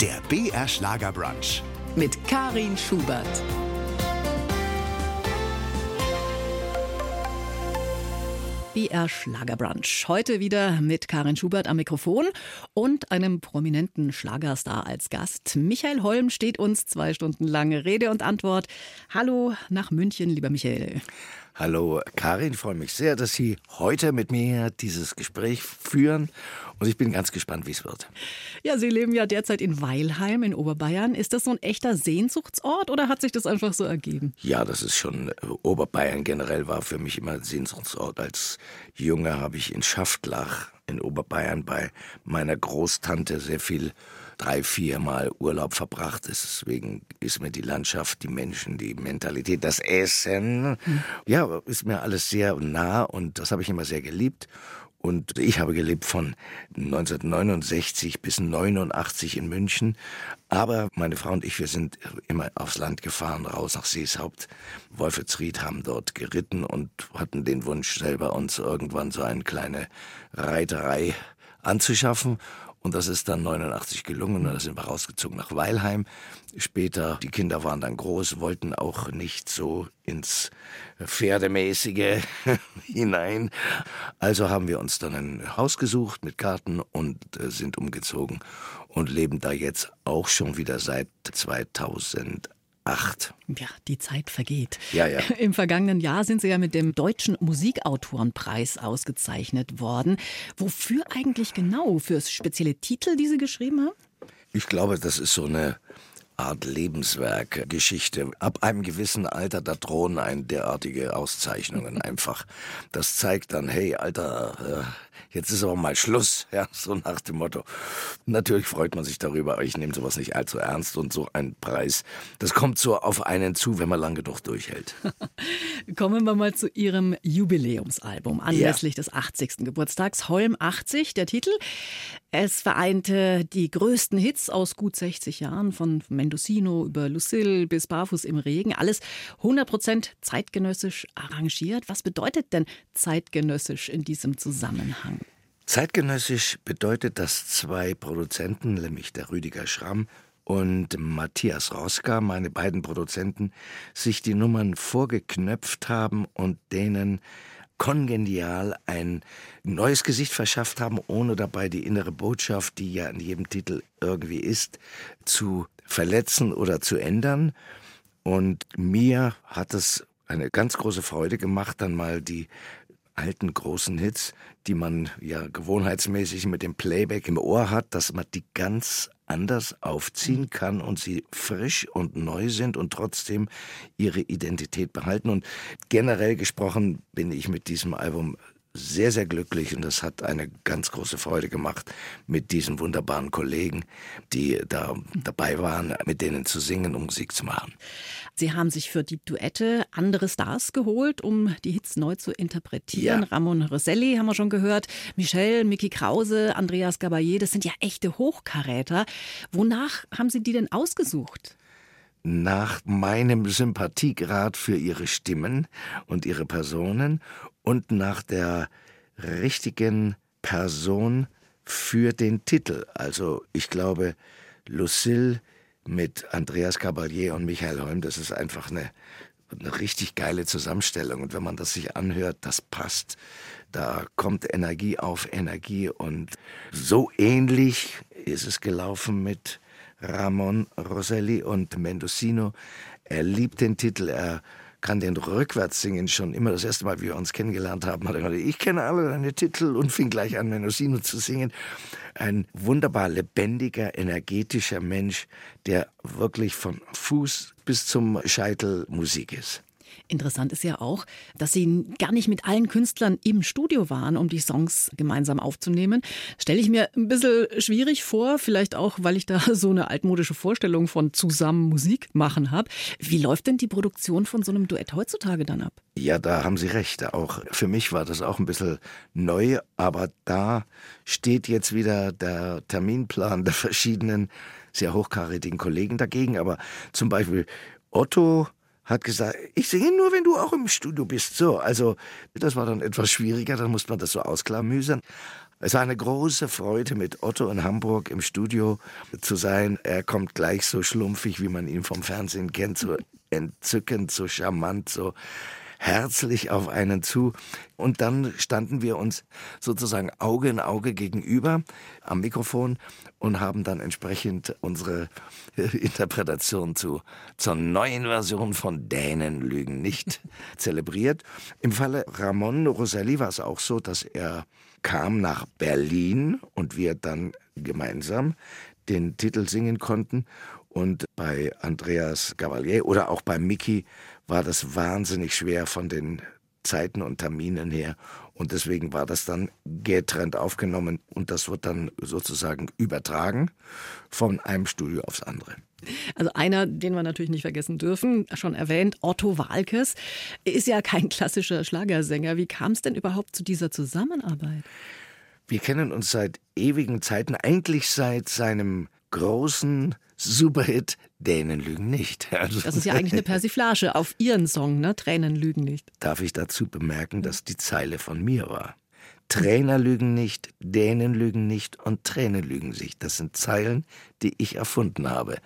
Der BR Schlagerbrunch. mit Karin Schubert. BR Schlagerbrunch. Heute wieder mit Karin Schubert am Mikrofon und einem prominenten Schlagerstar als Gast. Michael Holm steht uns zwei Stunden lang Rede und Antwort. Hallo nach München, lieber Michael. Hallo Karin, freue mich sehr, dass Sie heute mit mir dieses Gespräch führen und ich bin ganz gespannt, wie es wird. Ja, Sie leben ja derzeit in Weilheim in Oberbayern. Ist das so ein echter Sehnsuchtsort oder hat sich das einfach so ergeben? Ja, das ist schon, äh, Oberbayern generell war für mich immer ein Sehnsuchtsort. Als Junge habe ich in Schaftlach in Oberbayern bei meiner Großtante sehr viel drei, viermal Urlaub verbracht. Deswegen ist mir die Landschaft, die Menschen, die Mentalität, das Essen, ja, ist mir alles sehr nah und das habe ich immer sehr geliebt. Und ich habe gelebt von 1969 bis 89 in München. Aber meine Frau und ich, wir sind immer aufs Land gefahren, raus nach Seeshaupt. Wolfelsried haben dort geritten und hatten den Wunsch, selber uns irgendwann so eine kleine Reiterei anzuschaffen. Und das ist dann 89 gelungen und da sind wir rausgezogen nach Weilheim. Später, die Kinder waren dann groß, wollten auch nicht so ins Pferdemäßige hinein. Also haben wir uns dann ein Haus gesucht mit Garten und äh, sind umgezogen und leben da jetzt auch schon wieder seit 2008. Ja, die Zeit vergeht. Ja, ja. Im vergangenen Jahr sind Sie ja mit dem Deutschen Musikautorenpreis ausgezeichnet worden. Wofür eigentlich genau? Für spezielle Titel, die Sie geschrieben haben? Ich glaube, das ist so eine Art Lebenswerk, Geschichte. Ab einem gewissen Alter, da drohen ein derartige Auszeichnungen einfach. Das zeigt dann, hey, Alter, äh, jetzt ist aber mal Schluss, ja, so nach dem Motto. Natürlich freut man sich darüber, aber ich nehme sowas nicht allzu ernst und so ein Preis, das kommt so auf einen zu, wenn man lang genug durchhält. Kommen wir mal zu Ihrem Jubiläumsalbum anlässlich des 80. Geburtstags. Holm 80, der Titel. Es vereinte die größten Hits aus gut 60 Jahren, von Mendocino über Lucille bis Barfuß im Regen. Alles 100% zeitgenössisch arrangiert. Was bedeutet denn zeitgenössisch in diesem Zusammenhang? Zeitgenössisch bedeutet, dass zwei Produzenten, nämlich der Rüdiger Schramm und Matthias Roska, meine beiden Produzenten, sich die Nummern vorgeknöpft haben und denen kongenial ein neues Gesicht verschafft haben, ohne dabei die innere Botschaft, die ja in jedem Titel irgendwie ist, zu verletzen oder zu ändern. Und mir hat es eine ganz große Freude gemacht, dann mal die alten großen Hits, die man ja gewohnheitsmäßig mit dem Playback im Ohr hat, dass man die ganz anders aufziehen kann und sie frisch und neu sind und trotzdem ihre Identität behalten. Und generell gesprochen bin ich mit diesem Album sehr, sehr glücklich und das hat eine ganz große Freude gemacht, mit diesen wunderbaren Kollegen, die da dabei waren, mit denen zu singen und Musik zu machen. Sie haben sich für die Duette andere Stars geholt, um die Hits neu zu interpretieren. Ja. Ramon Rosselli haben wir schon gehört, Michelle, Mickey Krause, Andreas Gabayé, das sind ja echte Hochkaräter. Wonach haben Sie die denn ausgesucht? nach meinem Sympathiegrad für ihre Stimmen und ihre Personen und nach der richtigen Person für den Titel. Also ich glaube, Lucille mit Andreas Caballé und Michael Holm, das ist einfach eine, eine richtig geile Zusammenstellung. Und wenn man das sich anhört, das passt. Da kommt Energie auf Energie. Und so ähnlich ist es gelaufen mit Ramon Roselli und Mendocino. Er liebt den Titel, er kann den rückwärts singen. Schon immer das erste Mal, wie wir uns kennengelernt haben, hat er gesagt, ich kenne alle deine Titel und fing gleich an, Mendocino zu singen. Ein wunderbar lebendiger, energetischer Mensch, der wirklich von Fuß bis zum Scheitel Musik ist. Interessant ist ja auch, dass Sie gar nicht mit allen Künstlern im Studio waren, um die Songs gemeinsam aufzunehmen. Stelle ich mir ein bisschen schwierig vor, vielleicht auch, weil ich da so eine altmodische Vorstellung von zusammen Musik machen habe. Wie läuft denn die Produktion von so einem Duett heutzutage dann ab? Ja, da haben Sie recht. Auch für mich war das auch ein bisschen neu, aber da steht jetzt wieder der Terminplan der verschiedenen sehr hochkarätigen Kollegen dagegen. Aber zum Beispiel Otto hat gesagt, ich singe nur, wenn du auch im Studio bist. So, also das war dann etwas schwieriger, dann musste man das so ausklamüsern. Es war eine große Freude, mit Otto in Hamburg im Studio zu sein. Er kommt gleich so schlumpfig, wie man ihn vom Fernsehen kennt, so entzückend, so charmant, so herzlich auf einen zu. Und dann standen wir uns sozusagen Auge in Auge gegenüber am Mikrofon und haben dann entsprechend unsere Interpretation zu, zur neuen Version von Dänen lügen nicht zelebriert. Im Falle Ramon Roselli war es auch so, dass er kam nach Berlin und wir dann gemeinsam den Titel singen konnten. Und bei Andreas Gavalier oder auch bei Mickey war das wahnsinnig schwer von den Zeiten und Terminen her. Und deswegen war das dann getrennt aufgenommen und das wird dann sozusagen übertragen von einem Studio aufs andere. Also einer, den wir natürlich nicht vergessen dürfen, schon erwähnt, Otto Walkes, ist ja kein klassischer Schlagersänger. Wie kam es denn überhaupt zu dieser Zusammenarbeit? Wir kennen uns seit ewigen Zeiten, eigentlich seit seinem großen Superhit Dänen lügen nicht. Also das ist ja eigentlich eine Persiflage auf Ihren Song, ne? Tränen lügen nicht. Darf ich dazu bemerken, dass die Zeile von mir war? Trainer lügen nicht, Dänen lügen nicht und Tränen lügen sich. Das sind Zeilen, die ich erfunden habe.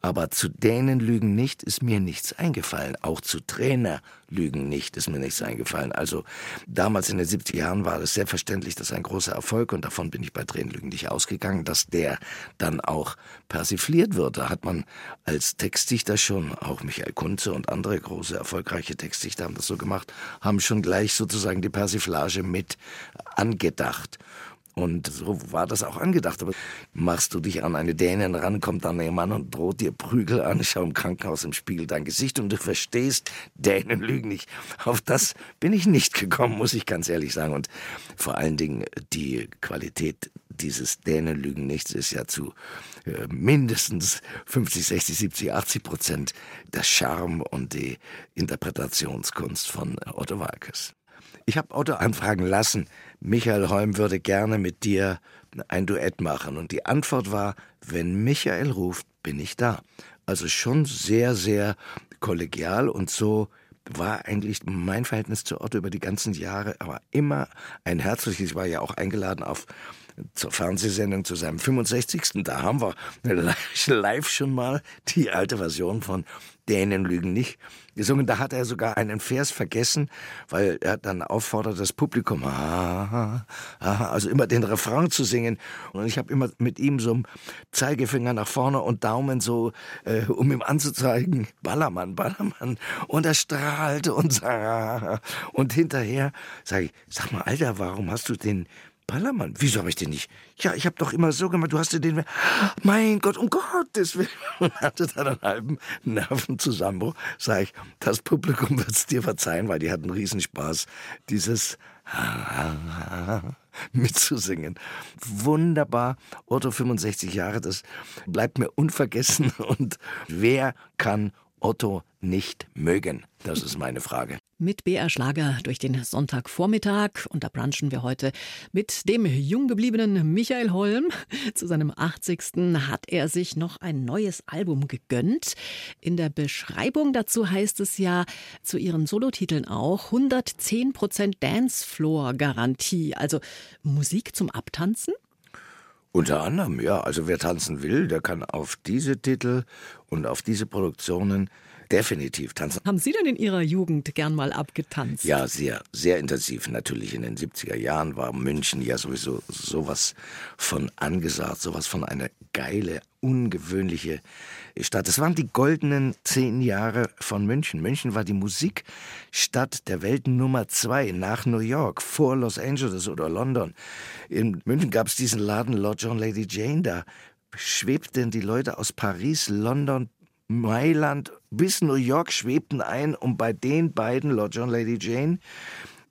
Aber zu Dänen lügen nicht ist mir nichts eingefallen. Auch zu Trainer lügen nicht ist mir nichts eingefallen. Also damals in den 70er Jahren war es selbstverständlich, dass ein großer Erfolg und davon bin ich bei Tränen lügen nicht ausgegangen, dass der dann auch persifliert wird. Da hat man als Textdichter schon, auch Michael Kunze und andere große erfolgreiche Textdichter haben das so gemacht, haben schon gleich sozusagen die Persiflage mit angedacht. Und so war das auch angedacht. Aber machst du dich an eine Dänin ran, kommt dann ein Mann und droht dir Prügel an, schau im Krankenhaus im Spiegel dein Gesicht und du verstehst, Dänen lügen nicht. Auf das bin ich nicht gekommen, muss ich ganz ehrlich sagen. Und vor allen Dingen die Qualität dieses Dänen lügen nichts ist ja zu äh, mindestens 50, 60, 70, 80 Prozent der Charme und die Interpretationskunst von Otto Walkes. Ich habe Otto anfragen lassen, Michael Holm würde gerne mit dir ein Duett machen. Und die Antwort war, wenn Michael ruft, bin ich da. Also schon sehr, sehr kollegial und so war eigentlich mein Verhältnis zu Otto über die ganzen Jahre, aber immer ein herzliches. Ich war ja auch eingeladen auf zur Fernsehsendung zu seinem 65. Da haben wir live schon mal die alte Version von Dänen lügen nicht gesungen. Da hat er sogar einen Vers vergessen, weil er dann auffordert, das Publikum, also immer den Refrain zu singen. Und ich habe immer mit ihm so einen Zeigefinger nach vorne und Daumen so, äh, um ihm anzuzeigen, Ballermann, Ballermann. Und er strahlte und sah. Und hinterher sage ich, sag mal, Alter, warum hast du den Ballermann, wieso habe ich den nicht? Ja, ich habe doch immer so gemacht, du hast den. Mein Gott, um Gottes Willen. Und hatte dann einen halben Nervenzusammenbruch. Sag ich, das Publikum wird es dir verzeihen, weil die hatten Riesenspaß, dieses mitzusingen. Wunderbar. Otto 65 Jahre, das bleibt mir unvergessen. Und wer kann Otto nicht mögen? Das ist meine Frage. Mit BR Schlager durch den Sonntagvormittag und da brunchen wir heute mit dem jung gebliebenen Michael Holm. Zu seinem 80. hat er sich noch ein neues Album gegönnt. In der Beschreibung dazu heißt es ja zu ihren Solotiteln auch 110% Dancefloor-Garantie, also Musik zum Abtanzen? Unter anderem, ja. Also wer tanzen will, der kann auf diese Titel und auf diese Produktionen definitiv tanzen. Haben Sie denn in Ihrer Jugend gern mal abgetanzt? Ja, sehr, sehr intensiv. Natürlich in den 70er Jahren war München ja sowieso sowas von angesagt, sowas von einer geile, ungewöhnliche Stadt. Es waren die goldenen zehn Jahre von München. München war die Musikstadt der Welt Nummer zwei nach New York, vor Los Angeles oder London. In München gab es diesen Laden Lord John Lady Jane. Da schwebten die Leute aus Paris, London, Mailand bis New York schwebten ein, um bei den beiden, Lord John, Lady Jane,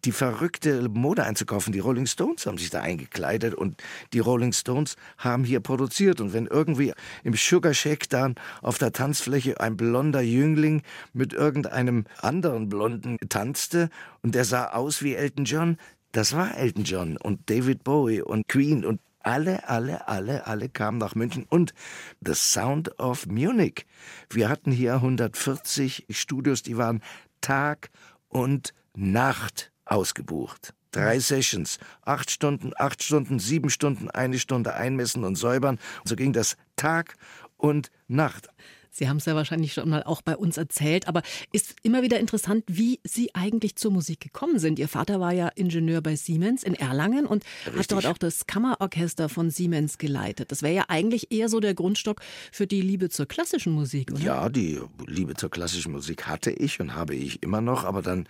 die verrückte Mode einzukaufen. Die Rolling Stones haben sich da eingekleidet und die Rolling Stones haben hier produziert. Und wenn irgendwie im Sugar Shack dann auf der Tanzfläche ein blonder Jüngling mit irgendeinem anderen Blonden tanzte und der sah aus wie Elton John, das war Elton John und David Bowie und Queen und alle, alle, alle, alle kamen nach München und The Sound of Munich. Wir hatten hier 140 Studios, die waren Tag und Nacht ausgebucht. Drei Sessions. Acht Stunden, acht Stunden, sieben Stunden, eine Stunde einmessen und säubern. Und so ging das Tag und Nacht. Sie haben es ja wahrscheinlich schon mal auch bei uns erzählt, aber ist immer wieder interessant, wie Sie eigentlich zur Musik gekommen sind. Ihr Vater war ja Ingenieur bei Siemens in Erlangen und Richtig. hat dort auch das Kammerorchester von Siemens geleitet. Das wäre ja eigentlich eher so der Grundstock für die Liebe zur klassischen Musik, oder? Ja, die Liebe zur klassischen Musik hatte ich und habe ich immer noch, aber dann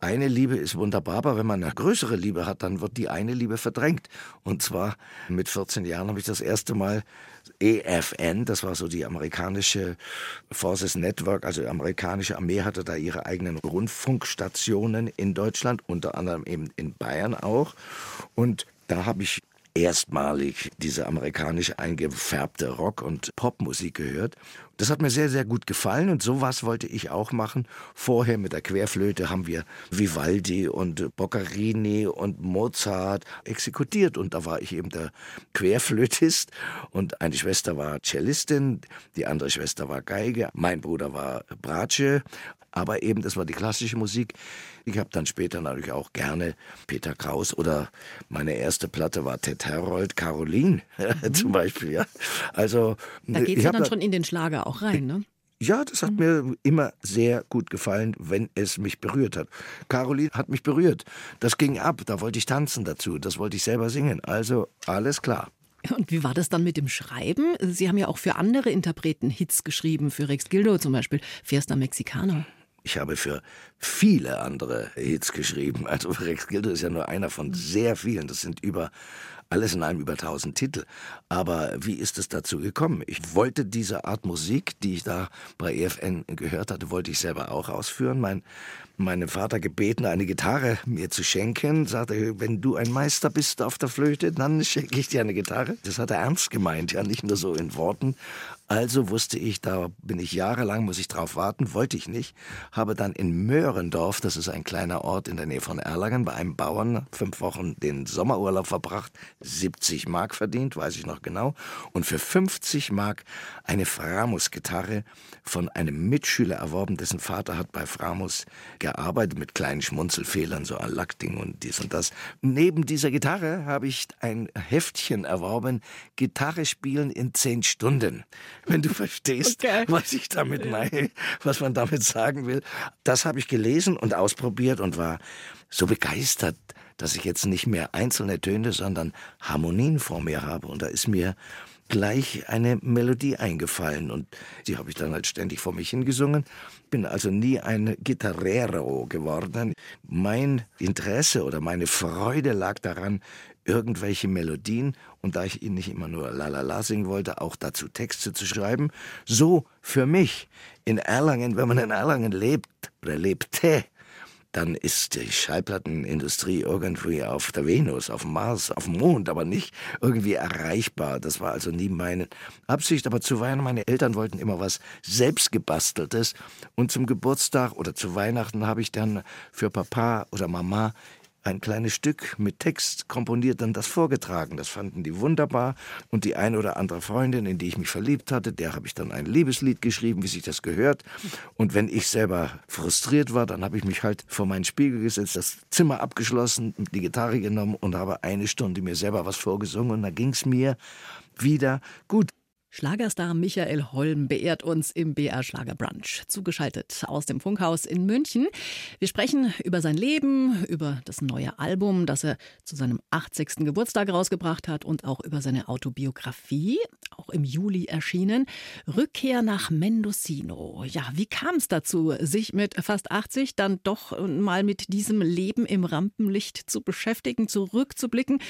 eine Liebe ist wunderbar, aber wenn man eine größere Liebe hat, dann wird die eine Liebe verdrängt. Und zwar mit 14 Jahren habe ich das erste Mal EFN, das war so die amerikanische Forces Network, also die amerikanische Armee hatte da ihre eigenen Rundfunkstationen in Deutschland, unter anderem eben in Bayern auch. Und da habe ich erstmalig diese amerikanische eingefärbte Rock- und Popmusik gehört. Das hat mir sehr, sehr gut gefallen und sowas wollte ich auch machen. Vorher mit der Querflöte haben wir Vivaldi und Boccherini und Mozart exekutiert und da war ich eben der Querflötist und eine Schwester war Cellistin, die andere Schwester war Geige, mein Bruder war Bratsche, aber eben das war die klassische Musik. Ich habe dann später natürlich auch gerne Peter Kraus oder meine erste Platte war Ted Herold, Caroline mhm. zum Beispiel. Ja. Also, da geht es ja dann schon in den Schlager auch rein, ne? Ja, das hat mhm. mir immer sehr gut gefallen, wenn es mich berührt hat. Caroline hat mich berührt. Das ging ab, da wollte ich tanzen dazu, das wollte ich selber singen. Also alles klar. Und wie war das dann mit dem Schreiben? Sie haben ja auch für andere Interpreten Hits geschrieben, für Rex Gildo zum Beispiel, Fiesta Mexicana. Ich habe für viele andere Hits geschrieben. Also Rex Gildo ist ja nur einer von sehr vielen. Das sind über alles in allem über 1000 Titel. Aber wie ist es dazu gekommen? Ich wollte diese Art Musik, die ich da bei EFN gehört hatte, wollte ich selber auch ausführen. Mein meinen Vater gebeten, eine Gitarre mir zu schenken. Sagte, wenn du ein Meister bist auf der Flöte, dann schenke ich dir eine Gitarre. Das hat er ernst gemeint, ja, nicht nur so in Worten. Also wusste ich, da bin ich jahrelang, muss ich drauf warten, wollte ich nicht. Habe dann in Möhrendorf, das ist ein kleiner Ort in der Nähe von Erlangen, bei einem Bauern fünf Wochen den Sommerurlaub verbracht, 70 Mark verdient, weiß ich noch genau, und für 50 Mark eine Framus-Gitarre von einem Mitschüler erworben, dessen Vater hat bei Framus gearbeitet mit kleinen Schmunzelfehlern, so ein Lackding und dies und das. Neben dieser Gitarre habe ich ein Heftchen erworben, Gitarre spielen in zehn Stunden wenn du verstehst, okay. was ich damit meine, was man damit sagen will. Das habe ich gelesen und ausprobiert und war so begeistert, dass ich jetzt nicht mehr einzelne Töne, sondern Harmonien vor mir habe. Und da ist mir gleich eine Melodie eingefallen und die habe ich dann halt ständig vor mich hingesungen. Bin also nie ein Gitarrero geworden. Mein Interesse oder meine Freude lag daran, irgendwelche Melodien und da ich ihnen nicht immer nur la la la singen wollte, auch dazu Texte zu schreiben. So für mich in Erlangen, wenn man in Erlangen lebt oder lebte, dann ist die Schallplattenindustrie irgendwie auf der Venus, auf dem Mars, auf dem Mond, aber nicht irgendwie erreichbar. Das war also nie meine Absicht. Aber zuweilen, meine Eltern wollten immer was selbstgebasteltes. Und zum Geburtstag oder zu Weihnachten habe ich dann für Papa oder Mama ein kleines Stück mit Text komponiert, dann das vorgetragen. Das fanden die wunderbar. Und die eine oder andere Freundin, in die ich mich verliebt hatte, der habe ich dann ein Liebeslied geschrieben, wie sich das gehört. Und wenn ich selber frustriert war, dann habe ich mich halt vor meinen Spiegel gesetzt, das Zimmer abgeschlossen, die Gitarre genommen und habe eine Stunde mir selber was vorgesungen. Und da ging es mir wieder gut. Schlagerstar Michael Holm beehrt uns im BR Schlagerbrunch, zugeschaltet aus dem Funkhaus in München. Wir sprechen über sein Leben, über das neue Album, das er zu seinem 80. Geburtstag rausgebracht hat und auch über seine Autobiografie, auch im Juli erschienen, Rückkehr nach Mendocino. Ja, wie kam es dazu, sich mit fast 80 dann doch mal mit diesem Leben im Rampenlicht zu beschäftigen, zurückzublicken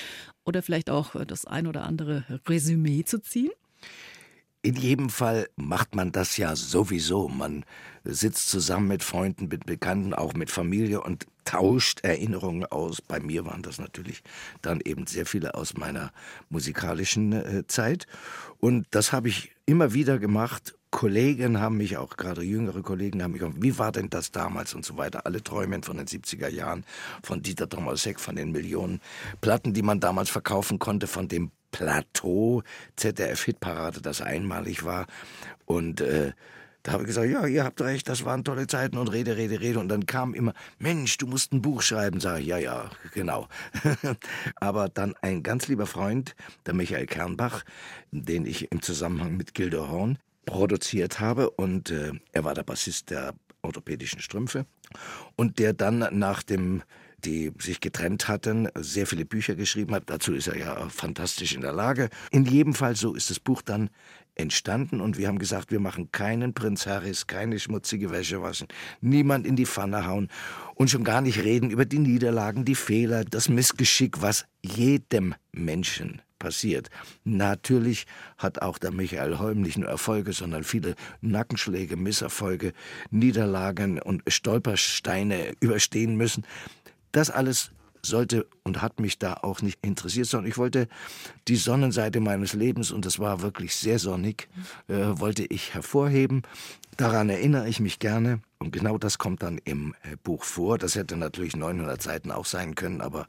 oder vielleicht auch das ein oder andere Resümee zu ziehen? In jedem Fall macht man das ja sowieso. Man sitzt zusammen mit Freunden, mit Bekannten, auch mit Familie und tauscht Erinnerungen aus. Bei mir waren das natürlich dann eben sehr viele aus meiner musikalischen äh, Zeit. Und das habe ich immer wieder gemacht. Kollegen haben mich auch, gerade jüngere Kollegen haben mich auch, wie war denn das damals und so weiter. Alle träumen von den 70er Jahren, von Dieter Thomasek, von den Millionen Platten, die man damals verkaufen konnte, von dem Plateau ZDF-Hitparade, das einmalig war. Und äh, Da habe ich gesagt, ja, ihr habt recht, das waren tolle Zeiten und Rede, Rede, Rede. Und dann kam immer, Mensch, du musst ein Buch schreiben. Sag ich, ja, ja, genau. Aber dann ein ganz lieber Freund, der Michael Kernbach, den ich im Zusammenhang mit Gildo Horn produziert habe und äh, er war der Bassist der orthopädischen Strümpfe und der dann nach dem die sich getrennt hatten, sehr viele Bücher geschrieben hat. Dazu ist er ja fantastisch in der Lage. In jedem Fall so ist das Buch dann entstanden und wir haben gesagt, wir machen keinen Prinz Harris, keine schmutzige Wäsche waschen, niemand in die Pfanne hauen und schon gar nicht reden über die Niederlagen, die Fehler, das Missgeschick, was jedem Menschen passiert. Natürlich hat auch der Michael Holm nicht nur Erfolge, sondern viele Nackenschläge, Misserfolge, Niederlagen und Stolpersteine überstehen müssen. Das alles sollte und hat mich da auch nicht interessiert, sondern ich wollte die Sonnenseite meines Lebens, und das war wirklich sehr sonnig, äh, wollte ich hervorheben. Daran erinnere ich mich gerne. Und genau das kommt dann im äh, Buch vor. Das hätte natürlich 900 Seiten auch sein können, aber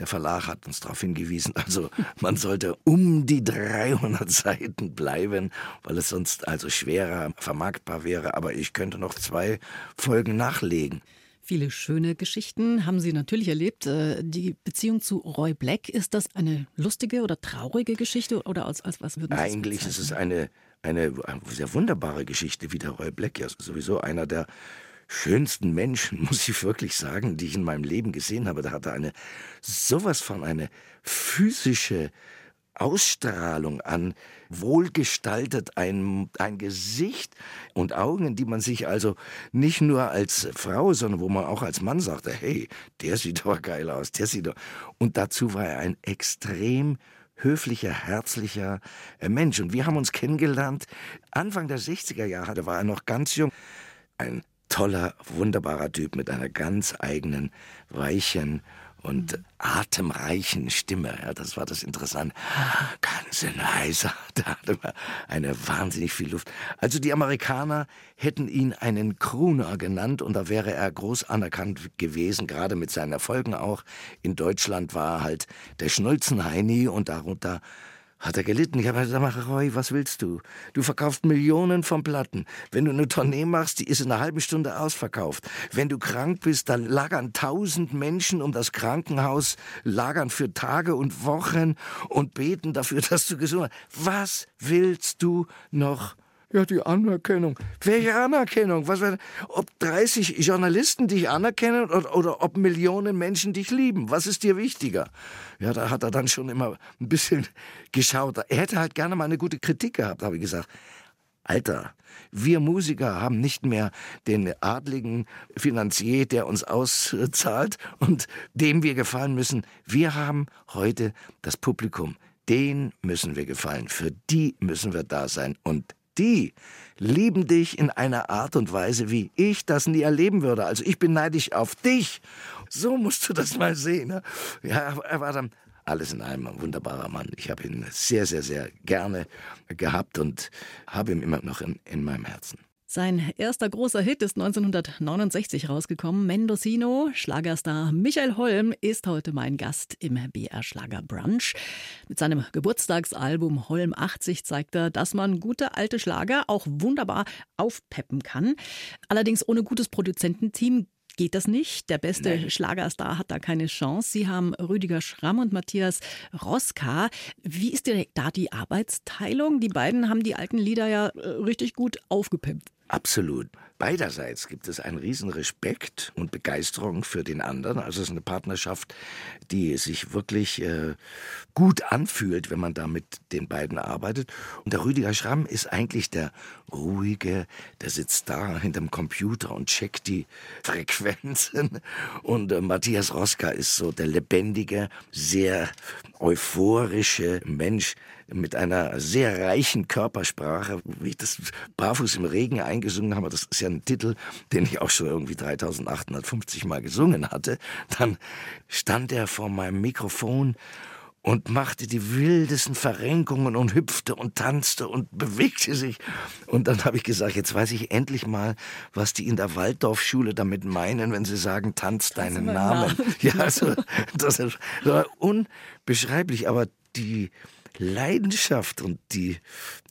der Verlag hat uns darauf hingewiesen. Also man sollte um die 300 Seiten bleiben, weil es sonst also schwerer vermarktbar wäre. Aber ich könnte noch zwei Folgen nachlegen. Viele schöne Geschichten haben Sie natürlich erlebt. Äh, die Beziehung zu Roy Black, ist das eine lustige oder traurige Geschichte oder als, als was würden Sie Eigentlich ist es eine, eine sehr wunderbare Geschichte, wie der Roy Black ja sowieso einer der schönsten Menschen, muss ich wirklich sagen, die ich in meinem Leben gesehen habe. Da hatte eine sowas von eine physische Ausstrahlung an, wohlgestaltet ein, ein Gesicht und Augen, die man sich also nicht nur als Frau, sondern wo man auch als Mann sagte, hey, der sieht aber geil aus, der sieht doch. Und dazu war er ein extrem höflicher, herzlicher äh, Mensch. Und wir haben uns kennengelernt Anfang der 60er Jahre, da war er noch ganz jung. Ein toller, wunderbarer Typ mit einer ganz eigenen, weichen und atemreichen Stimme. Ja, das war das Interessante. Ganz leiser. Da hatte man eine wahnsinnig viel Luft. Also die Amerikaner hätten ihn einen Crooner genannt und da wäre er groß anerkannt gewesen, gerade mit seinen Erfolgen auch. In Deutschland war er halt der Schnulzenheini und darunter hat er gelitten. Ich habe gesagt, Roy, was willst du? Du verkaufst Millionen von Platten. Wenn du eine Tournee machst, die ist in einer halben Stunde ausverkauft. Wenn du krank bist, dann lagern tausend Menschen um das Krankenhaus, lagern für Tage und Wochen und beten dafür, dass du gesund bist. Was willst du noch ja, die Anerkennung. Welche Anerkennung? Was, ob 30 Journalisten dich anerkennen oder, oder ob Millionen Menschen dich lieben? Was ist dir wichtiger? Ja, da hat er dann schon immer ein bisschen geschaut. Er hätte halt gerne mal eine gute Kritik gehabt, habe ich gesagt. Alter, wir Musiker haben nicht mehr den adligen Finanzier, der uns auszahlt und dem wir gefallen müssen. Wir haben heute das Publikum. Den müssen wir gefallen. Für die müssen wir da sein. Und die lieben dich in einer Art und Weise, wie ich das nie erleben würde. Also ich bin neidisch auf dich. So musst du das mal sehen. Ne? Ja, er war dann alles in allem ein wunderbarer Mann. Ich habe ihn sehr, sehr, sehr gerne gehabt und habe ihn immer noch in, in meinem Herzen. Sein erster großer Hit ist 1969 rausgekommen. Mendocino, Schlagerstar Michael Holm ist heute mein Gast im BR Schlager Brunch. Mit seinem Geburtstagsalbum Holm 80 zeigt er, dass man gute alte Schlager auch wunderbar aufpeppen kann. Allerdings ohne gutes Produzententeam geht das nicht. Der beste Nein. Schlagerstar hat da keine Chance. Sie haben Rüdiger Schramm und Matthias Roska. Wie ist da die Arbeitsteilung? Die beiden haben die alten Lieder ja äh, richtig gut aufgepimpt. Absolut. Beiderseits gibt es einen riesen Respekt und Begeisterung für den anderen. Also es ist eine Partnerschaft, die sich wirklich äh, gut anfühlt, wenn man da mit den beiden arbeitet. Und der Rüdiger Schramm ist eigentlich der ruhige, der sitzt da hinterm Computer und checkt die Frequenzen. Und äh, Matthias Roska ist so der lebendige, sehr euphorische Mensch, mit einer sehr reichen Körpersprache, wie ich das barfuß im Regen eingesungen habe. Das ist ja ein Titel, den ich auch schon irgendwie 3850 Mal gesungen hatte. Dann stand er vor meinem Mikrofon und machte die wildesten Verrenkungen und hüpfte und tanzte und bewegte sich. Und dann habe ich gesagt, jetzt weiß ich endlich mal, was die in der Waldorfschule damit meinen, wenn sie sagen, tanz deinen Namen. Namen. Ja, also, das ist unbeschreiblich. Aber die Leidenschaft und die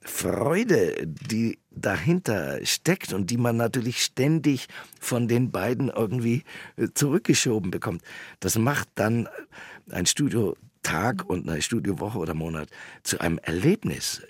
Freude, die dahinter steckt und die man natürlich ständig von den beiden irgendwie äh, zurückgeschoben bekommt, das macht dann ein Studiotag und eine Studiowoche oder Monat zu einem Erlebnis.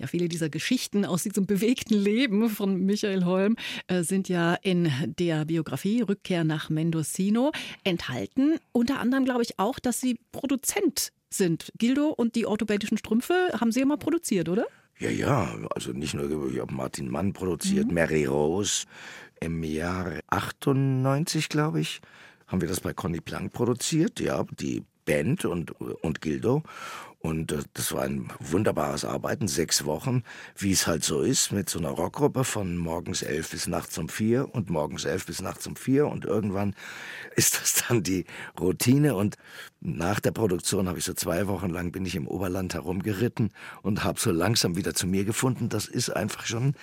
Ja, viele dieser Geschichten aus diesem bewegten Leben von Michael Holm äh, sind ja in der Biografie Rückkehr nach Mendocino enthalten. Unter anderem glaube ich auch, dass Sie Produzent sind. Gildo und die orthopädischen Strümpfe haben Sie immer produziert, oder? Ja, ja, also nicht nur, ich habe Martin Mann produziert, mhm. Mary Rose. Im Jahr 98, glaube ich, haben wir das bei Conny Plank produziert, ja, die Band und, und Gildo. Und äh, das war ein wunderbares Arbeiten, sechs Wochen, wie es halt so ist, mit so einer Rockgruppe von morgens elf bis nachts um vier und morgens elf bis nachts um vier. Und irgendwann ist das dann die Routine. Und nach der Produktion habe ich so zwei Wochen lang bin ich im Oberland herumgeritten und habe so langsam wieder zu mir gefunden. Das ist einfach schon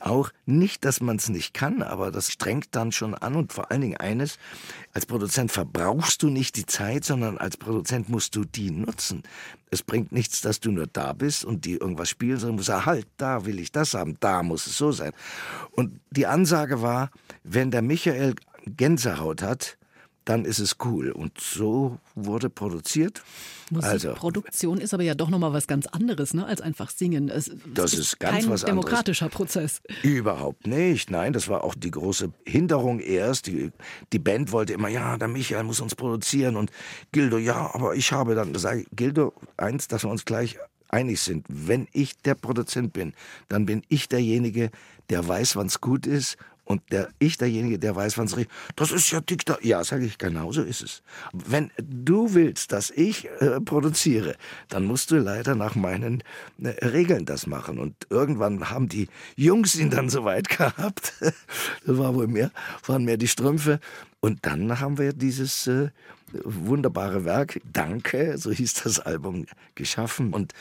auch nicht, dass man es nicht kann, aber das strengt dann schon an. Und vor allen Dingen eines, als Produzent verbrauchst du nicht die Zeit, sondern als Produzent musst du die nutzen. Es bringt nichts, dass du nur da bist und die irgendwas spielen, sondern musst sagen, halt, da will ich das haben, da muss es so sein. Und die Ansage war, wenn der Michael Gänsehaut hat, dann ist es cool. Und so wurde produziert. Musikproduktion also, ist aber ja doch nochmal was ganz anderes, ne, als einfach singen. Es, das ist, ist ganz kein was demokratischer Prozess. Überhaupt nicht. Nein, das war auch die große Hinderung erst. Die, die Band wollte immer, ja, der Michael muss uns produzieren und Gildo, ja, aber ich habe dann, ich, Gildo, eins, dass wir uns gleich einig sind. Wenn ich der Produzent bin, dann bin ich derjenige, der weiß, wann es gut ist und der, ich derjenige, der weiß, wann es richtig Das ist ja Diktatur. Ja, sage ich, genau so ist es. Wenn du willst, dass ich äh, produziere, dann musst du leider nach meinen äh, Regeln das machen. Und irgendwann haben die Jungs ihn dann so weit gehabt. das war wohl mehr, waren mehr die Strümpfe. Und dann haben wir dieses äh, wunderbare Werk, Danke, so hieß das Album, geschaffen. Und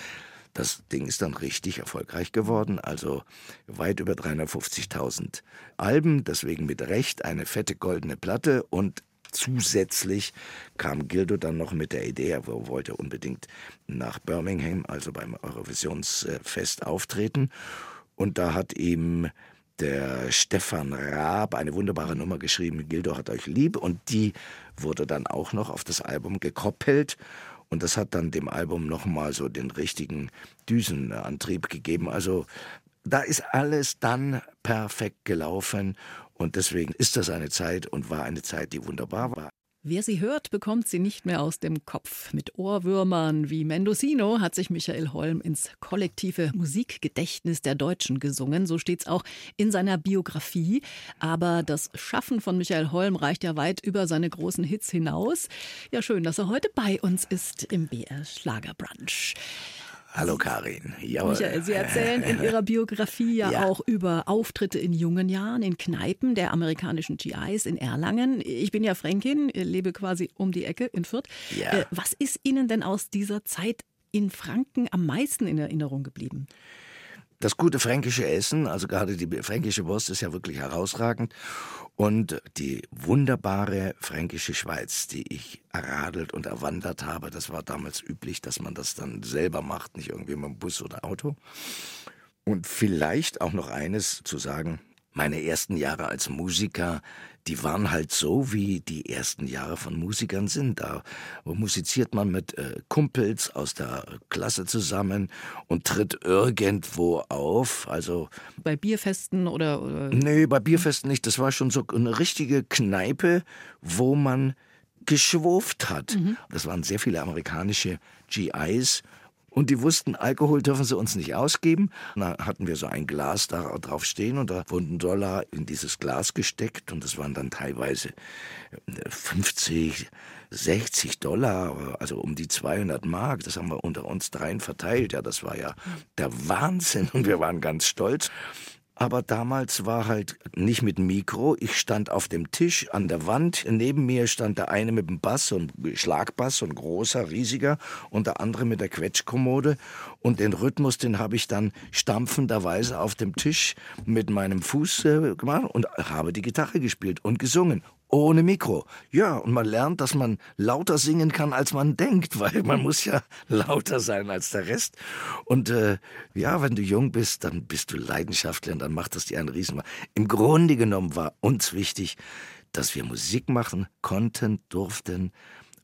das Ding ist dann richtig erfolgreich geworden, also weit über 350.000 Alben, deswegen mit Recht eine fette goldene Platte und zusätzlich kam Gildo dann noch mit der Idee, er wollte unbedingt nach Birmingham, also beim Eurovisionsfest auftreten. Und da hat ihm der Stefan Raab eine wunderbare Nummer geschrieben, Gildo hat euch lieb. Und die wurde dann auch noch auf das Album gekoppelt und das hat dann dem Album nochmal so den richtigen Düsenantrieb gegeben. Also da ist alles dann perfekt gelaufen und deswegen ist das eine Zeit und war eine Zeit, die wunderbar war. Wer sie hört, bekommt sie nicht mehr aus dem Kopf. Mit Ohrwürmern wie Mendocino hat sich Michael Holm ins kollektive Musikgedächtnis der Deutschen gesungen. So steht's auch in seiner Biografie. Aber das Schaffen von Michael Holm reicht ja weit über seine großen Hits hinaus. Ja, schön, dass er heute bei uns ist im BR Schlagerbrunch. Hallo Karin. Jawohl. Michael, Sie erzählen in Ihrer Biografie ja, ja, auch über Auftritte in jungen Jahren in Kneipen der amerikanischen GIs in Erlangen. Ich bin ja Fränkin, lebe quasi um die Ecke in Fürth. Ja. Äh, was ist Ihnen denn aus dieser Zeit in Franken am meisten in Erinnerung geblieben? Das gute fränkische Essen, also gerade die fränkische Wurst ist ja wirklich herausragend. Und die wunderbare fränkische Schweiz, die ich erradelt und erwandert habe, das war damals üblich, dass man das dann selber macht, nicht irgendwie mit dem Bus oder Auto. Und vielleicht auch noch eines zu sagen, meine ersten Jahre als Musiker, die waren halt so, wie die ersten Jahre von Musikern sind. Da musiziert man mit äh, Kumpels aus der Klasse zusammen und tritt irgendwo auf. Also bei Bierfesten oder, oder? Nee, bei Bierfesten nicht. Das war schon so eine richtige Kneipe, wo man geschwurft hat. Mhm. Das waren sehr viele amerikanische GIs und die wussten, Alkohol dürfen sie uns nicht ausgeben. Da hatten wir so ein Glas da drauf stehen und da wurden Dollar in dieses Glas gesteckt und das waren dann teilweise 50, äh, 60 Dollar, also um die 200 Mark. Das haben wir unter uns dreien verteilt. Ja, das war ja der Wahnsinn und wir waren ganz stolz. Aber damals war halt nicht mit Mikro. Ich stand auf dem Tisch an der Wand. Neben mir stand der eine mit dem Bass, ein Schlagbass, ein großer, riesiger, und der andere mit der Quetschkommode. Und den Rhythmus, den habe ich dann stampfenderweise auf dem Tisch mit meinem Fuß äh, gemacht und habe die Gitarre gespielt und gesungen ohne Mikro. Ja, und man lernt, dass man lauter singen kann, als man denkt, weil man muss ja lauter sein als der Rest. Und äh, ja, wenn du jung bist, dann bist du Leidenschaftler und dann macht das dir einen Riesen. Im Grunde genommen war uns wichtig, dass wir Musik machen konnten, durften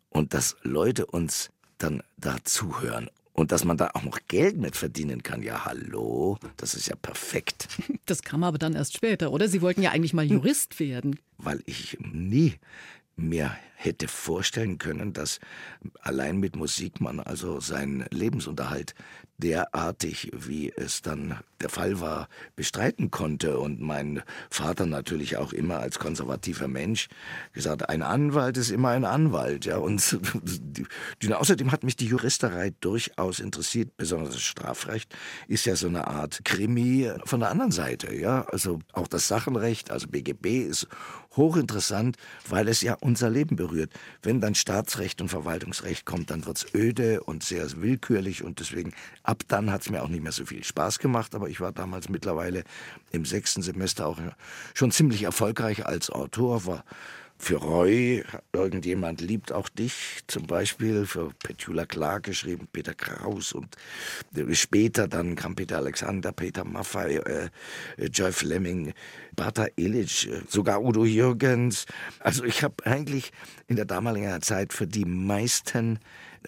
und dass Leute uns dann da zuhören und dass man da auch noch Geld mit verdienen kann, ja hallo, das ist ja perfekt. Das kam aber dann erst später, oder? Sie wollten ja eigentlich mal Jurist werden. Weil ich nie mir hätte vorstellen können, dass allein mit Musik man also seinen Lebensunterhalt derartig, wie es dann der Fall war, bestreiten konnte. Und mein Vater natürlich auch immer als konservativer Mensch gesagt, ein Anwalt ist immer ein Anwalt. Ja. Und die, die, außerdem hat mich die Juristerei durchaus interessiert, besonders das Strafrecht ist ja so eine Art Krimi von der anderen Seite. Ja. Also auch das Sachenrecht, also BGB ist hochinteressant, weil es ja unser Leben berührt. Wenn dann Staatsrecht und Verwaltungsrecht kommt, dann wird es öde und sehr willkürlich und deswegen ab dann hat es mir auch nicht mehr so viel Spaß gemacht, aber ich war damals mittlerweile im sechsten Semester auch schon ziemlich erfolgreich als Autor, war für Roy, irgendjemand liebt auch dich zum Beispiel, für Petula Clark geschrieben, Peter Kraus und später dann kam Peter Alexander, Peter Maffay, äh, Joy Fleming, Bata Illich, äh, sogar Udo Jürgens. Also ich habe eigentlich in der damaligen Zeit für die meisten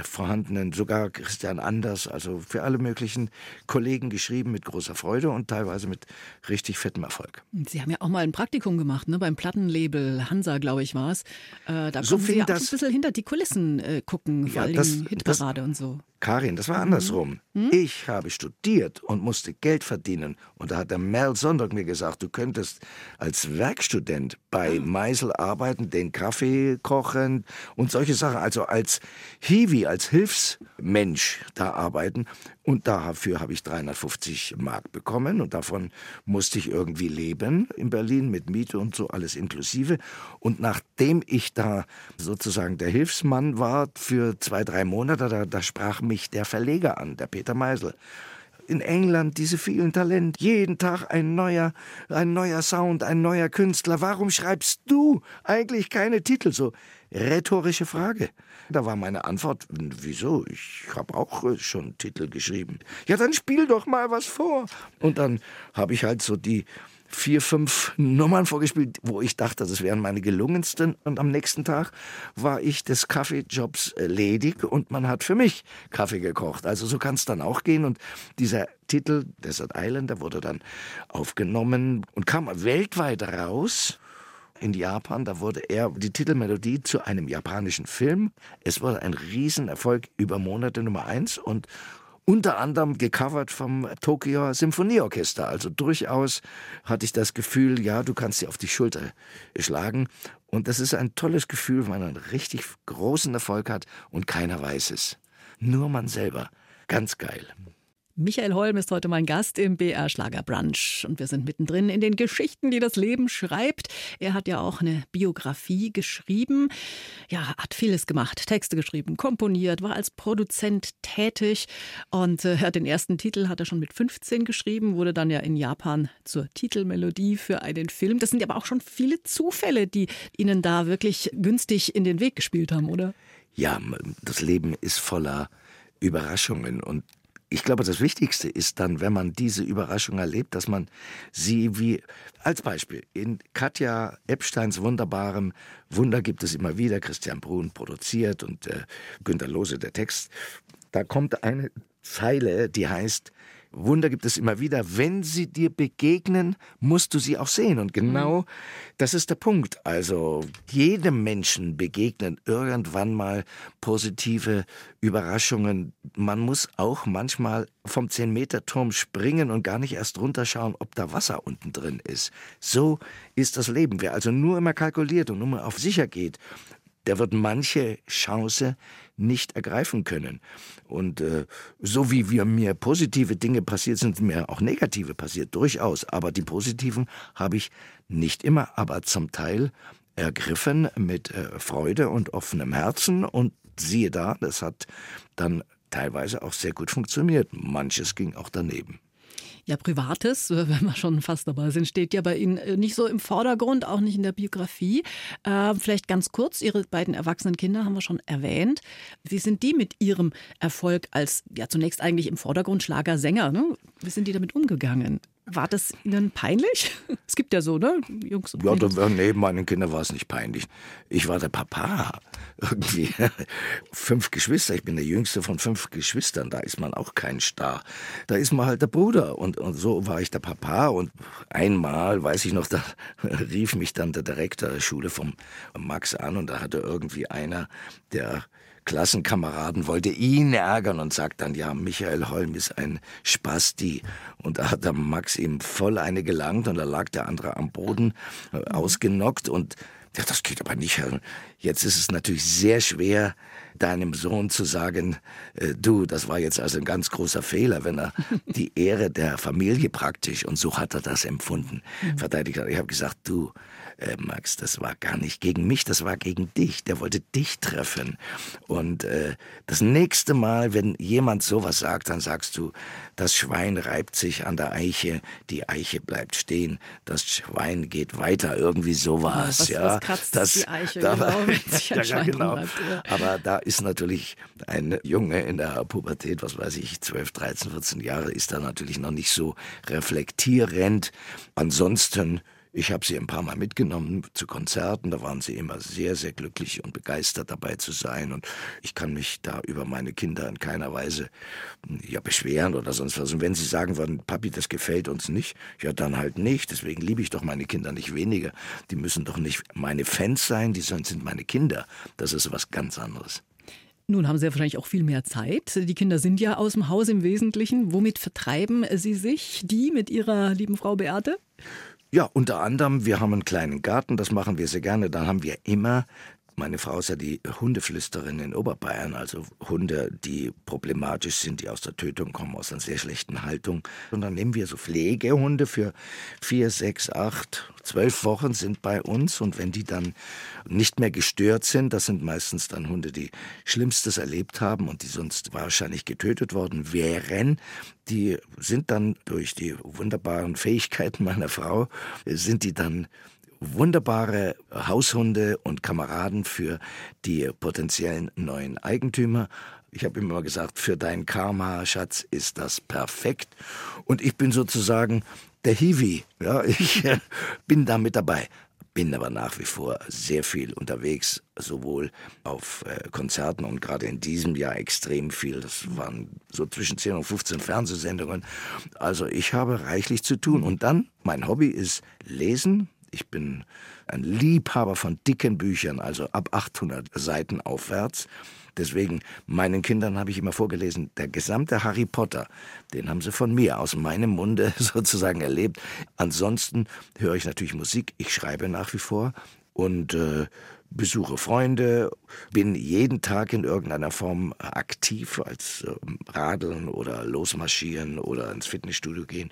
vorhandenen, sogar Christian Anders, also für alle möglichen Kollegen geschrieben mit großer Freude und teilweise mit richtig fettem Erfolg. Sie haben ja auch mal ein Praktikum gemacht, ne, beim Plattenlabel Hansa, glaube ich, war es. Äh, da so Sie ja das, auch ein bisschen hinter die Kulissen äh, gucken, vor ja, allem Hitparade und so. Karin, das war andersrum. Mhm. Ich habe studiert und musste Geld verdienen. Und da hat der Mel Sonntag mir gesagt, du könntest als Werkstudent bei ah. Meisel arbeiten, den Kaffee kochen und solche Sachen. Also als Hiwi, als Hilfsmensch da arbeiten. Und dafür habe ich 350 Mark bekommen und davon musste ich irgendwie leben in Berlin mit Miete und so alles inklusive. Und nachdem ich da sozusagen der Hilfsmann war für zwei, drei Monate, da, da sprach mich der Verleger an, der Peter Meisel in England diese vielen Talente, jeden Tag ein neuer, ein neuer Sound, ein neuer Künstler. Warum schreibst du eigentlich keine Titel? So rhetorische Frage. Da war meine Antwort, wieso? Ich habe auch äh, schon Titel geschrieben. Ja, dann spiel doch mal was vor. Und dann habe ich halt so die vier, fünf Nummern vorgespielt, wo ich dachte, das wären meine gelungensten. Und am nächsten Tag war ich des Kaffeejobs äh, ledig und man hat für mich Kaffee gekocht. Also so kann es dann auch gehen. Und dieser Titel Desert Island, der wurde dann aufgenommen und kam weltweit raus in Japan. Da wurde er die Titelmelodie zu einem japanischen Film. Es wurde ein Riesenerfolg über Monate Nummer eins und unter anderem gecovert vom Tokio Symphonieorchester. Also durchaus hatte ich das Gefühl, ja, du kannst sie auf die Schulter schlagen. Und das ist ein tolles Gefühl, wenn man einen richtig großen Erfolg hat und keiner weiß es. Nur man selber. Ganz geil. Michael Holm ist heute mein Gast im BR Schlager Brunch und wir sind mittendrin in den Geschichten, die das Leben schreibt. Er hat ja auch eine Biografie geschrieben. Ja, hat vieles gemacht, Texte geschrieben, komponiert, war als Produzent tätig und äh, den ersten Titel hat er schon mit 15 geschrieben, wurde dann ja in Japan zur Titelmelodie für einen Film. Das sind aber auch schon viele Zufälle, die Ihnen da wirklich günstig in den Weg gespielt haben, oder? Ja, das Leben ist voller Überraschungen und ich glaube, das Wichtigste ist dann, wenn man diese Überraschung erlebt, dass man sie wie als Beispiel in Katja Epsteins wunderbarem Wunder gibt es immer wieder, Christian Brun produziert und äh, Günter Lose der Text. Da kommt eine Zeile, die heißt, Wunder gibt es immer wieder. Wenn sie dir begegnen, musst du sie auch sehen. Und genau mhm. das ist der Punkt. Also jedem Menschen begegnen irgendwann mal positive Überraschungen. Man muss auch manchmal vom 10-Meter-Turm springen und gar nicht erst runterschauen, ob da Wasser unten drin ist. So ist das Leben. Wer also nur immer kalkuliert und nur mal auf sicher geht, der wird manche Chance nicht ergreifen können. Und äh, so wie wir mir positive Dinge passiert sind, mir auch negative passiert, durchaus. Aber die positiven habe ich nicht immer, aber zum Teil ergriffen mit äh, Freude und offenem Herzen. Und siehe da, das hat dann teilweise auch sehr gut funktioniert. Manches ging auch daneben. Ja, Privates, wenn wir schon fast dabei sind, steht ja bei Ihnen äh, nicht so im Vordergrund, auch nicht in der Biografie. Äh, vielleicht ganz kurz, Ihre beiden erwachsenen Kinder haben wir schon erwähnt. Wie sind die mit Ihrem Erfolg als, ja zunächst eigentlich im Vordergrund Schlagersänger, ne? wie sind die damit umgegangen? War das Ihnen peinlich? Es gibt ja so, ne? Jungs und ja, da, neben meinen Kindern war es nicht peinlich. Ich war der Papa. Irgendwie. Fünf Geschwister. Ich bin der jüngste von fünf Geschwistern. Da ist man auch kein Star. Da ist man halt der Bruder. Und, und so war ich der Papa. Und einmal, weiß ich noch, da rief mich dann der Direktor der Schule vom Max an. Und da hatte irgendwie einer, der Klassenkameraden wollte ihn ärgern und sagt dann, ja, Michael Holm ist ein Spasti. Und da hat der Max ihm voll eine gelangt und da lag der andere am Boden, äh, ausgenockt und ja, das geht aber nicht. Jetzt ist es natürlich sehr schwer, deinem Sohn zu sagen, äh, du, das war jetzt also ein ganz großer Fehler, wenn er die Ehre der Familie praktisch, und so hat er das empfunden, mhm. verteidigt hat. Ich habe gesagt, du, äh, Max, das war gar nicht gegen mich, das war gegen dich. Der wollte dich treffen. Und äh, das nächste Mal, wenn jemand sowas sagt, dann sagst du, das Schwein reibt sich an der Eiche, die Eiche bleibt stehen, das Schwein geht weiter, irgendwie sowas. Was, ja, was das, die Eiche, da, genau, ja, genau. Ja. Aber da ist natürlich ein Junge in der Pubertät, was weiß ich, 12, 13, 14 Jahre, ist da natürlich noch nicht so reflektierend. Ansonsten ich habe sie ein paar Mal mitgenommen zu Konzerten, da waren sie immer sehr, sehr glücklich und begeistert dabei zu sein. Und ich kann mich da über meine Kinder in keiner Weise ja, beschweren oder sonst was. Und wenn sie sagen würden, Papi, das gefällt uns nicht, ja dann halt nicht. Deswegen liebe ich doch meine Kinder nicht weniger. Die müssen doch nicht meine Fans sein, die sind meine Kinder. Das ist was ganz anderes. Nun haben Sie ja wahrscheinlich auch viel mehr Zeit. Die Kinder sind ja aus dem Haus im Wesentlichen. Womit vertreiben Sie sich, die mit Ihrer lieben Frau Beate? Ja, unter anderem, wir haben einen kleinen Garten, das machen wir sehr gerne. Dann haben wir immer meine Frau ist ja die Hundeflüsterin in Oberbayern, also Hunde, die problematisch sind, die aus der Tötung kommen, aus einer sehr schlechten Haltung. Und dann nehmen wir so Pflegehunde für vier, sechs, acht, zwölf Wochen sind bei uns. Und wenn die dann nicht mehr gestört sind, das sind meistens dann Hunde, die Schlimmstes erlebt haben und die sonst wahrscheinlich getötet worden wären, die sind dann durch die wunderbaren Fähigkeiten meiner Frau, sind die dann wunderbare Haushunde und Kameraden für die potenziellen neuen Eigentümer. Ich habe immer gesagt, für dein Karma, Schatz, ist das perfekt. Und ich bin sozusagen der Hiwi. Ja, ich bin da mit dabei. Bin aber nach wie vor sehr viel unterwegs, sowohl auf äh, Konzerten und gerade in diesem Jahr extrem viel. Das waren so zwischen 10 und 15 Fernsehsendungen. Also ich habe reichlich zu tun. Und dann, mein Hobby ist Lesen, ich bin ein Liebhaber von dicken Büchern, also ab 800 Seiten aufwärts. Deswegen, meinen Kindern habe ich immer vorgelesen, der gesamte Harry Potter, den haben sie von mir, aus meinem Munde sozusagen erlebt. Ansonsten höre ich natürlich Musik, ich schreibe nach wie vor und äh, besuche Freunde, bin jeden Tag in irgendeiner Form aktiv, als äh, Radeln oder losmarschieren oder ins Fitnessstudio gehen.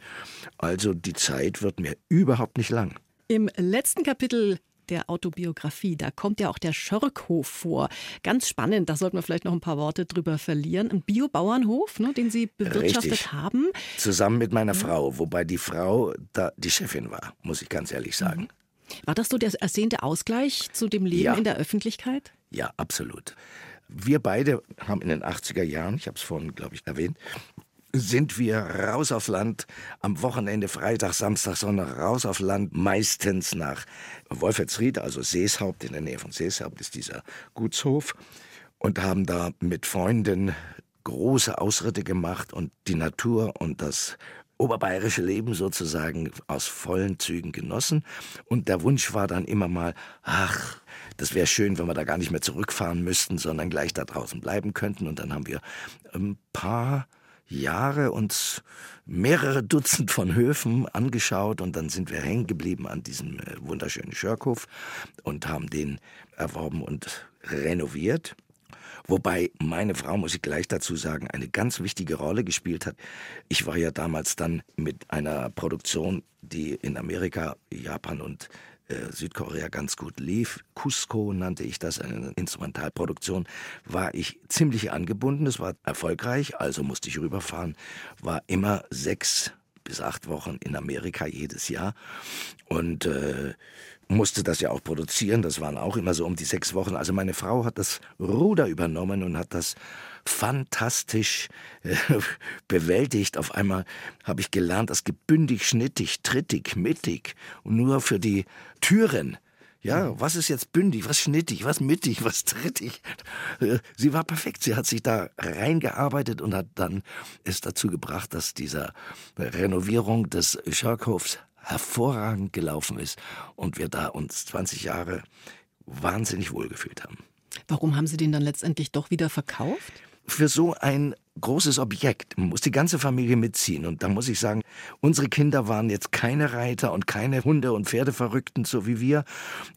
Also die Zeit wird mir überhaupt nicht lang. Im letzten Kapitel der Autobiografie. Da kommt ja auch der Schörkhof vor. Ganz spannend, da sollten wir vielleicht noch ein paar Worte drüber verlieren. Ein Biobauernhof, ne, den Sie bewirtschaftet Richtig. haben. Zusammen mit meiner ja. Frau, wobei die Frau da die Chefin war, muss ich ganz ehrlich sagen. Mhm. War das so der ersehnte Ausgleich zu dem Leben ja. in der Öffentlichkeit? Ja, absolut. Wir beide haben in den 80er Jahren, ich habe es vorhin, glaube ich, erwähnt, sind wir raus auf Land, am Wochenende, Freitag, Samstag, Sonntag raus auf Land, meistens nach Wolfertsried, also Seeshaupt, in der Nähe von Seeshaupt ist dieser Gutshof, und haben da mit Freunden große Ausritte gemacht und die Natur und das oberbayerische Leben sozusagen aus vollen Zügen genossen. Und der Wunsch war dann immer mal, ach, das wäre schön, wenn wir da gar nicht mehr zurückfahren müssten, sondern gleich da draußen bleiben könnten. Und dann haben wir ein paar Jahre uns mehrere Dutzend von Höfen angeschaut und dann sind wir hängen geblieben an diesem äh, wunderschönen Schörkhof und haben den erworben und renoviert. Wobei meine Frau, muss ich gleich dazu sagen, eine ganz wichtige Rolle gespielt hat. Ich war ja damals dann mit einer Produktion, die in Amerika, Japan und Südkorea ganz gut lief. Cusco nannte ich das, eine Instrumentalproduktion, war ich ziemlich angebunden. Es war erfolgreich, also musste ich rüberfahren. War immer sechs bis acht Wochen in Amerika jedes Jahr und äh, musste das ja auch produzieren. Das waren auch immer so um die sechs Wochen. Also meine Frau hat das Ruder übernommen und hat das fantastisch äh, bewältigt. Auf einmal habe ich gelernt, das gebündig, schnittig, trittig, mittig und nur für die Türen. Ja, was ist jetzt bündig, was schnittig, was mittig, was trittig? Äh, sie war perfekt. Sie hat sich da reingearbeitet und hat dann es dazu gebracht, dass dieser Renovierung des Schörkhofs hervorragend gelaufen ist und wir da uns 20 Jahre wahnsinnig wohlgefühlt haben. Warum haben Sie den dann letztendlich doch wieder verkauft? Für so ein großes Objekt, man muss die ganze Familie mitziehen. Und da muss ich sagen, unsere Kinder waren jetzt keine Reiter und keine Hunde- und Pferdeverrückten, so wie wir.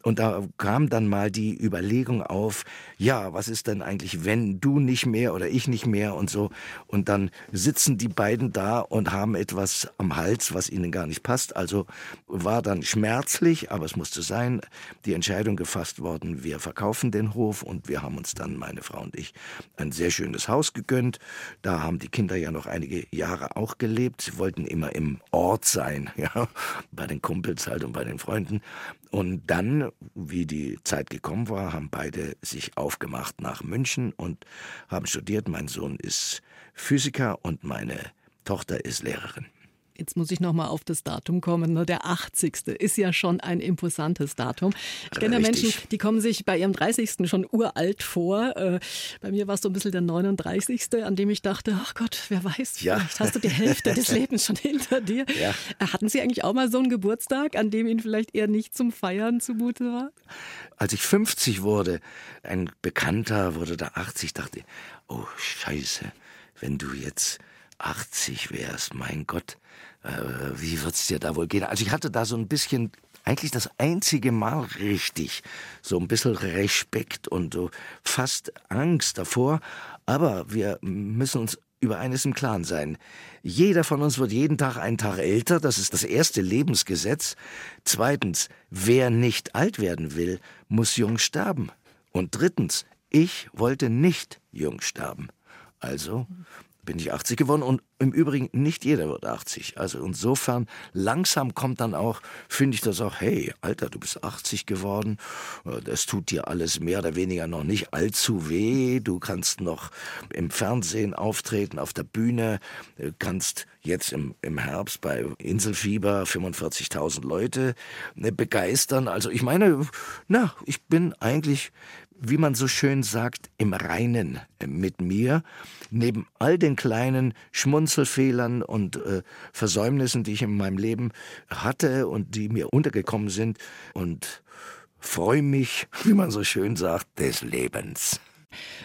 Und da kam dann mal die Überlegung auf, ja, was ist denn eigentlich, wenn du nicht mehr oder ich nicht mehr und so. Und dann sitzen die beiden da und haben etwas am Hals, was ihnen gar nicht passt. Also war dann schmerzlich, aber es musste sein, die Entscheidung gefasst worden, wir verkaufen den Hof und wir haben uns dann, meine Frau und ich, ein sehr schönes Haus gegönnt da haben die Kinder ja noch einige Jahre auch gelebt. Sie wollten immer im Ort sein, ja, bei den Kumpels halt und bei den Freunden. Und dann, wie die Zeit gekommen war, haben beide sich aufgemacht nach München und haben studiert. Mein Sohn ist Physiker und meine Tochter ist Lehrerin. Jetzt muss ich noch mal auf das Datum kommen. Ne? Der 80. ist ja schon ein imposantes Datum. Ich kenne ja Menschen, die kommen sich bei ihrem 30. schon uralt vor. Äh, bei mir war es so ein bisschen der 39. an dem ich dachte, ach Gott, wer weiß, ja. vielleicht hast du die Hälfte des Lebens schon hinter dir. Ja. Äh, hatten Sie eigentlich auch mal so einen Geburtstag, an dem Ihnen vielleicht eher nicht zum Feiern zumute war? Als ich 50 wurde, ein Bekannter wurde da 80, dachte ich, oh Scheiße, wenn du jetzt 80 wärst, mein Gott, äh, wie wird's dir da wohl gehen? Also ich hatte da so ein bisschen, eigentlich das einzige Mal richtig, so ein bisschen Respekt und so fast Angst davor. Aber wir müssen uns über eines im Klaren sein. Jeder von uns wird jeden Tag einen Tag älter, das ist das erste Lebensgesetz. Zweitens, wer nicht alt werden will, muss jung sterben. Und drittens, ich wollte nicht jung sterben. Also bin ich 80 geworden und im Übrigen nicht jeder wird 80. Also insofern langsam kommt dann auch, finde ich das auch, hey, Alter, du bist 80 geworden, das tut dir alles mehr oder weniger noch nicht allzu weh, du kannst noch im Fernsehen auftreten, auf der Bühne, kannst jetzt im, im Herbst bei Inselfieber 45.000 Leute ne, begeistern. Also ich meine, na, ich bin eigentlich wie man so schön sagt, im Reinen mit mir, neben all den kleinen Schmunzelfehlern und äh, Versäumnissen, die ich in meinem Leben hatte und die mir untergekommen sind und freue mich, wie man so schön sagt, des Lebens.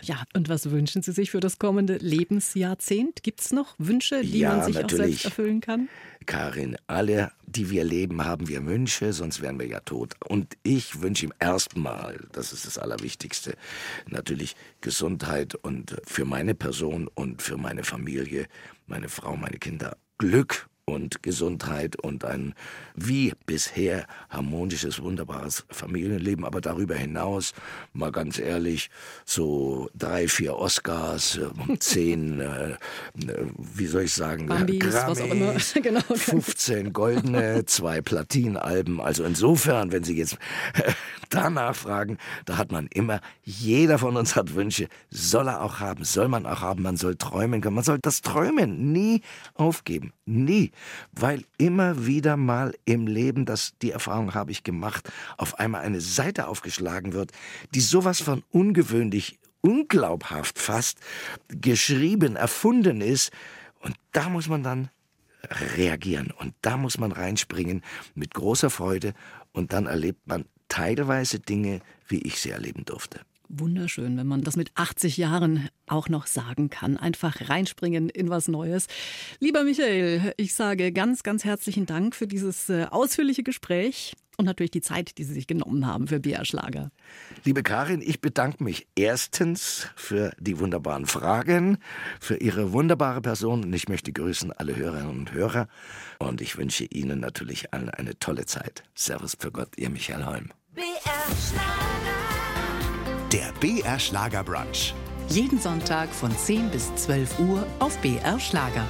Ja, und was wünschen Sie sich für das kommende Lebensjahrzehnt? Gibt es noch Wünsche, die ja, man sich natürlich. auch selbst erfüllen kann? Karin, alle, die wir leben, haben wir Wünsche, sonst wären wir ja tot. Und ich wünsche ihm erstmal, das ist das Allerwichtigste, natürlich Gesundheit und für meine Person und für meine Familie, meine Frau, meine Kinder Glück und Gesundheit und ein wie bisher harmonisches, wunderbares Familienleben. Aber darüber hinaus, mal ganz ehrlich, so drei, vier Oscars, äh, zehn, äh, wie soll ich sagen, Bambis, Grammys, was auch immer. genau. 15 goldene, zwei Platinalben. Also insofern, wenn Sie jetzt danach fragen, da hat man immer, jeder von uns hat Wünsche, soll er auch haben, soll man auch haben, man soll träumen können. Man soll das Träumen nie aufgeben, nie weil immer wieder mal im Leben, das die Erfahrung habe ich gemacht, auf einmal eine Seite aufgeschlagen wird, die sowas von ungewöhnlich, unglaubhaft fast geschrieben, erfunden ist. Und da muss man dann reagieren. Und da muss man reinspringen mit großer Freude. Und dann erlebt man teilweise Dinge, wie ich sie erleben durfte wunderschön, wenn man das mit 80 Jahren auch noch sagen kann. Einfach reinspringen in was Neues. Lieber Michael, ich sage ganz, ganz herzlichen Dank für dieses äh, ausführliche Gespräch und natürlich die Zeit, die Sie sich genommen haben für BR Schlager. Liebe Karin, ich bedanke mich erstens für die wunderbaren Fragen, für Ihre wunderbare Person und ich möchte grüßen alle Hörerinnen und Hörer und ich wünsche Ihnen natürlich allen eine tolle Zeit. Servus für Gott, Ihr Michael Holm. BR Schlager. Der BR Schlager Brunch. Jeden Sonntag von 10 bis 12 Uhr auf BR Schlager.